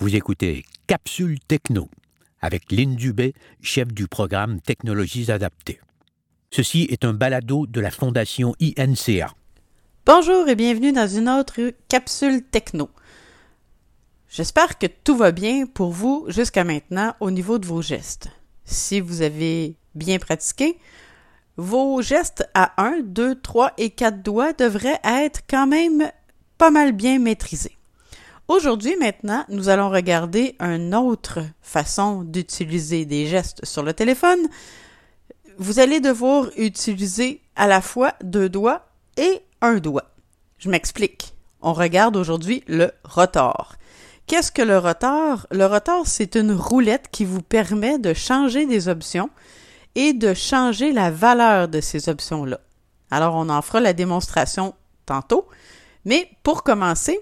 Vous écoutez Capsule Techno avec Lynn Dubé, chef du programme Technologies adaptées. Ceci est un balado de la Fondation INCA. Bonjour et bienvenue dans une autre capsule techno. J'espère que tout va bien pour vous jusqu'à maintenant au niveau de vos gestes. Si vous avez bien pratiqué, vos gestes à 1, 2, 3 et 4 doigts devraient être quand même pas mal bien maîtrisés. Aujourd'hui, maintenant, nous allons regarder une autre façon d'utiliser des gestes sur le téléphone. Vous allez devoir utiliser à la fois deux doigts et un doigt. Je m'explique. On regarde aujourd'hui le rotor. Qu'est-ce que le rotor? Le rotor, c'est une roulette qui vous permet de changer des options et de changer la valeur de ces options-là. Alors, on en fera la démonstration tantôt. Mais pour commencer,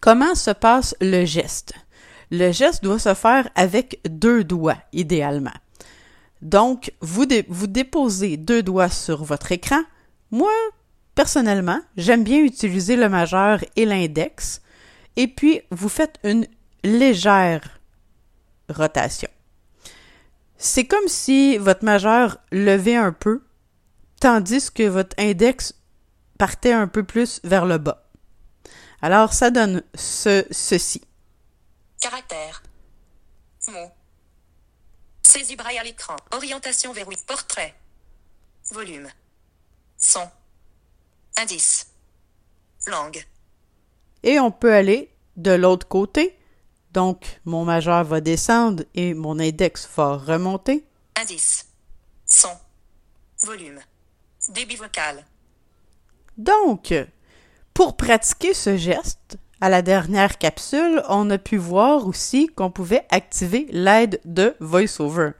Comment se passe le geste? Le geste doit se faire avec deux doigts, idéalement. Donc, vous, déposez deux doigts sur votre écran. Moi, personnellement, j'aime bien utiliser le majeur et l'index. Et puis, vous faites une légère rotation. C'est comme si votre majeur levait un peu, tandis que votre index partait un peu plus vers le bas. Alors, ça donne ce, ceci. Caractère. Mot. Saisie braille à l'écran. Orientation vers oui. Portrait. Volume. Son. Indice. Langue. Et on peut aller de l'autre côté. Donc, mon majeur va descendre et mon index va remonter. Indice. Son. Volume. Débit vocal. Donc, pour pratiquer ce geste, à la dernière capsule, on a pu voir aussi qu'on pouvait activer l'aide de VoiceOver.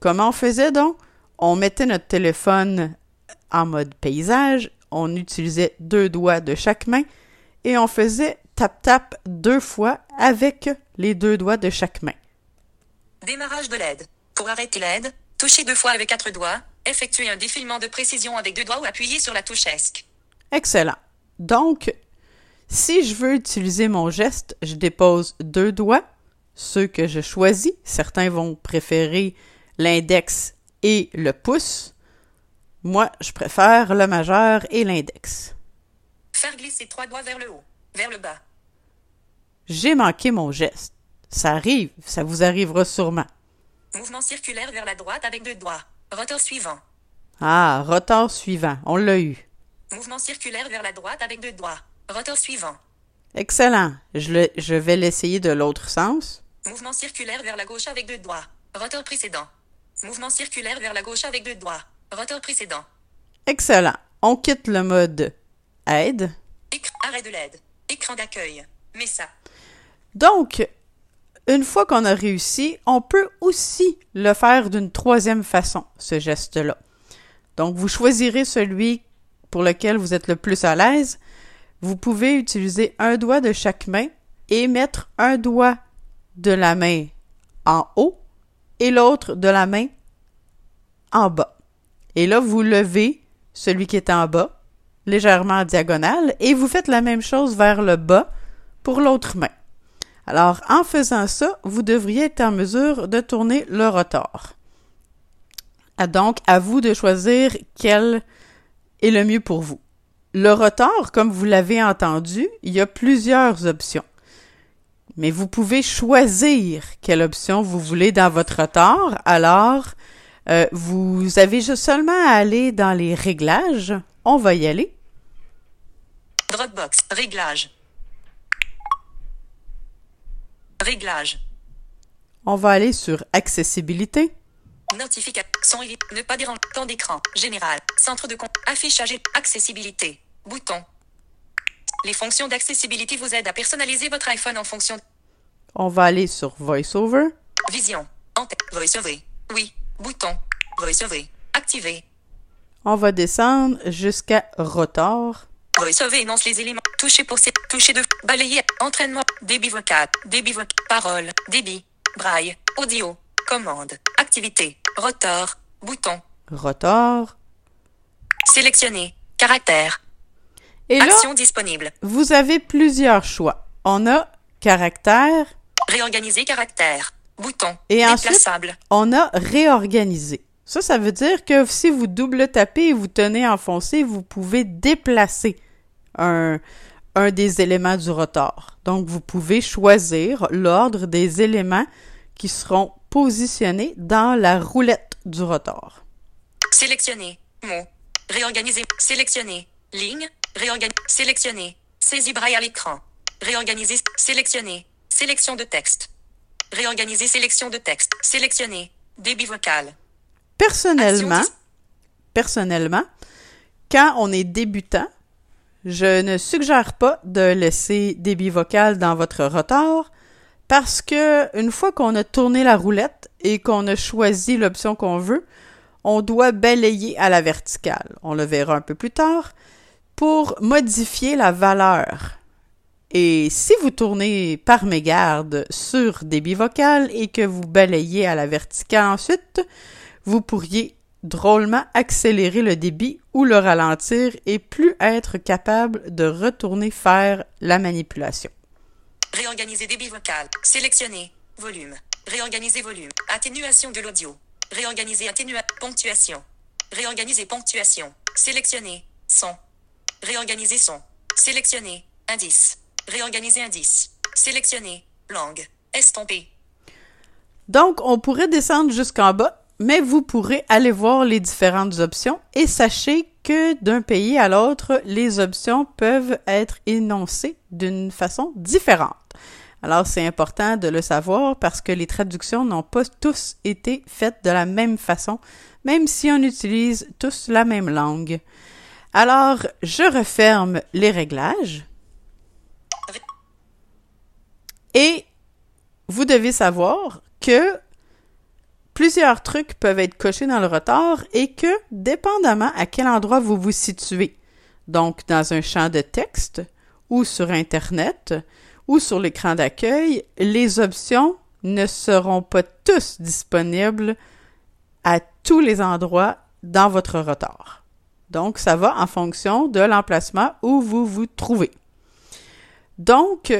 Comment on faisait donc? On mettait notre téléphone en mode paysage, on utilisait deux doigts de chaque main et on faisait tap-tap deux fois avec les deux doigts de chaque main. Démarrage de l'aide. Pour arrêter l'aide, touchez deux fois avec quatre doigts, effectuez un défilement de précision avec deux doigts ou appuyez sur la touche ESC. Excellent. Donc, si je veux utiliser mon geste, je dépose deux doigts, ceux que je choisis. Certains vont préférer l'index et le pouce. Moi, je préfère le majeur et l'index. Faire glisser trois doigts vers le haut, vers le bas. J'ai manqué mon geste. Ça arrive, ça vous arrivera sûrement. Mouvement circulaire vers la droite avec deux doigts. Rotor suivant. Ah, rotor suivant, on l'a eu. Mouvement circulaire vers la droite avec deux doigts. Rotor suivant. Excellent. Je, je vais l'essayer de l'autre sens. Mouvement circulaire vers la gauche avec deux doigts. Rotor précédent. Mouvement circulaire vers la gauche avec deux doigts. Rotor précédent. Excellent. On quitte le mode aide. arrêt de l'aide. Écran d'accueil. Mais ça. Donc, une fois qu'on a réussi, on peut aussi le faire d'une troisième façon, ce geste-là. Donc, vous choisirez celui pour lequel vous êtes le plus à l'aise, vous pouvez utiliser un doigt de chaque main et mettre un doigt de la main en haut et l'autre de la main en bas. Et là, vous levez celui qui est en bas, légèrement en diagonale, et vous faites la même chose vers le bas pour l'autre main. Alors, en faisant ça, vous devriez être en mesure de tourner le rotor. Ah, donc, à vous de choisir quel est le mieux pour vous. Le rotor, comme vous l'avez entendu, il y a plusieurs options. Mais vous pouvez choisir quelle option vous voulez dans votre rotor. Alors, euh, vous avez juste seulement à aller dans les réglages. On va y aller. Dropbox, réglage. Réglage. On va aller sur accessibilité. Notification. Ne pas déranger. Temps d'écran. Général. Centre de compte. Affichage. Accessibilité. Bouton. Les fonctions d'accessibilité vous aident à personnaliser votre iPhone en fonction. On va aller sur VoiceOver. Vision. VoiceOver. Oui. Bouton. VoiceOver. Activé. On va descendre jusqu'à Rotor. VoiceOver énonce les éléments. Toucher pour ces. Toucher de. Balayer. Entraînement. Débit vocal. Débit vocal. Parole. Débit. Braille. Audio. Commande. Activité. Rotor. Bouton. Rotor. Sélectionner. Caractère. Et là, Action disponible. vous avez plusieurs choix. On a caractère. Réorganiser caractère. Bouton. Et ensuite- Déplaçable. on a réorganisé. Ça, ça veut dire que si vous double tapez et vous tenez enfoncé, vous pouvez déplacer un, un des éléments du rotor. Donc, vous pouvez choisir l'ordre des éléments qui seront positionnés dans la roulette du rotor. Sélectionner. Mot. Réorganiser. Sélectionner. Ligne. Réorganiser. Sélectionner. Saisie braille à l'écran. Réorganiser. Sélectionner. Sélection de texte. Réorganiser sélection de texte. Sélectionner. Débit vocal. Personnellement, personnellement, quand on est débutant, je ne suggère pas de laisser débit vocal dans votre rotor parce que une fois qu'on a tourné la roulette et qu'on a choisi l'option qu'on veut, on doit balayer à la verticale. On le verra un peu plus tard pour modifier la valeur. Et si vous tournez par mégarde sur débit vocal et que vous balayez à la verticale ensuite, vous pourriez drôlement accélérer le débit ou le ralentir et plus être capable de retourner faire la manipulation. Réorganiser débit vocal. Sélectionner. Volume. Réorganiser volume. Atténuation de l'audio. Réorganiser atténua. Ponctuation. Réorganiser ponctuation. Sélectionner. Son. Réorganiser son. Sélectionner. Indice. Réorganiser indice. Sélectionner. Langue. Estomper. Donc, on pourrait descendre jusqu'en bas, mais vous pourrez aller voir les différentes options et sachez que d'un pays à l'autre, les options peuvent être énoncées d'une façon différente. Alors, c'est important de le savoir parce que les traductions n'ont pas tous été faites de la même façon, même si on utilise tous la même langue. Alors, je referme les réglages. Et vous devez savoir que plusieurs trucs peuvent être cochés dans le retard et que, dépendamment à quel endroit vous vous situez, donc dans un champ de texte ou sur Internet ou sur l'écran d'accueil, les options ne seront pas tous disponibles à tous les endroits dans votre retard. Donc, ça va en fonction de l'emplacement où vous vous trouvez. Donc,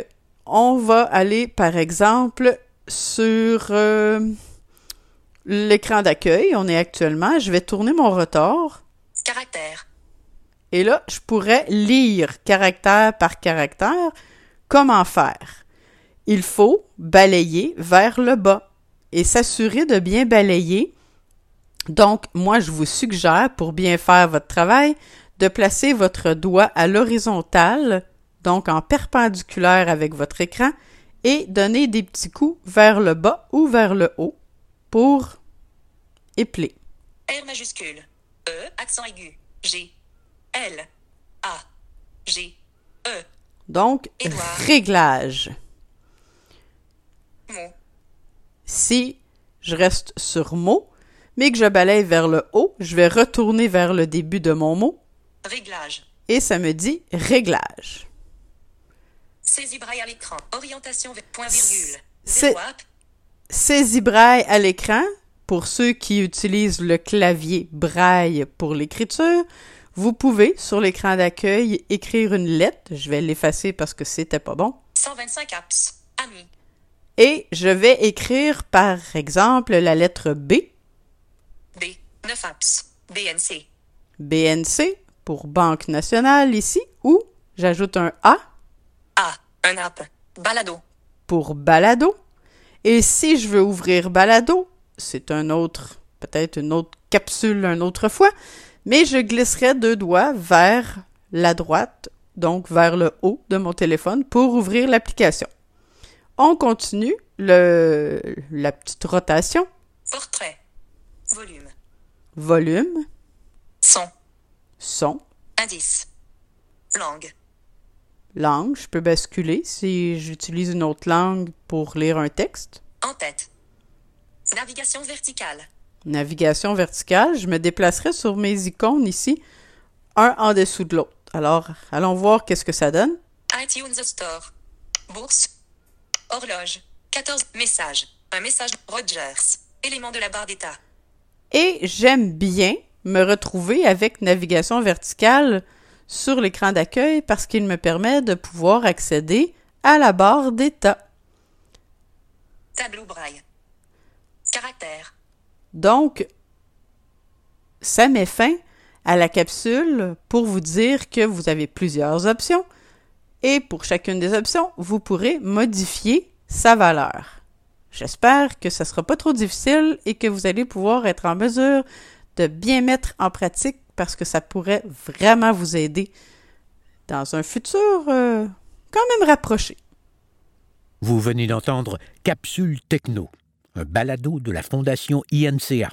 on va aller, par exemple, sur euh, l'écran d'accueil. On est actuellement. Je vais tourner mon retard. Caractère. Et là, je pourrais lire caractère par caractère. Comment faire? Il faut balayer vers le bas et s'assurer de bien balayer. Donc, moi, je vous suggère, pour bien faire votre travail, de placer votre doigt à l'horizontale, donc en perpendiculaire avec votre écran, et donner des petits coups vers le bas ou vers le haut pour épeler. R majuscule. E, accent aigu. G. L. A. G. E. Donc, réglage. Mot. Si je reste sur mot, mais que je balaye vers le haut, je vais retourner vers le début de mon mot Réglage. et ça me dit réglage. Saisie braille à l'écran. Orientation point virgule. C'est-. Saisie braille à l'écran, pour ceux qui utilisent le clavier braille pour l'écriture, vous pouvez, sur l'écran d'accueil, écrire une lettre. Je vais l'effacer parce que c'était pas bon. 125 apps. Ami. Et je vais écrire, par exemple, la lettre B, B. 9 apps. BNC. BNC, pour Banque nationale ici, ou j'ajoute un A A. Un app. Balado. pour balado. Et si je veux ouvrir balado, c'est un autre, peut-être une autre capsule une autre fois, mais je glisserai deux doigts vers la droite, donc vers le haut de mon téléphone pour ouvrir l'application. On continue le, la petite rotation, Portrait. Volume. volume, Son. son, Indice. Langue. Langue. Je peux basculer si j'utilise une autre langue pour lire un texte. En tête. Navigation verticale. Navigation verticale, je me déplacerai sur mes icônes ici, un en dessous de l'autre. Alors, allons voir qu'est-ce que ça donne. iTunes Store. Bourse. Horloge. 14 messages. Un message Rogers. Élément de la barre d'état. Et j'aime bien me retrouver avec navigation verticale sur l'écran d'accueil parce qu'il me permet de pouvoir accéder à la barre d'état. Tableau braille. Caractère. Donc, ça met fin à la capsule pour vous dire que vous avez plusieurs options et pour chacune des options, vous pourrez modifier sa valeur. J'espère que ça ne sera pas trop difficile et que vous allez pouvoir être en mesure de bien mettre en pratique parce que ça pourrait vraiment vous aider dans un futur euh, quand même rapproché. Vous venez d'entendre Capsule Techno, un balado de la Fondation INCA.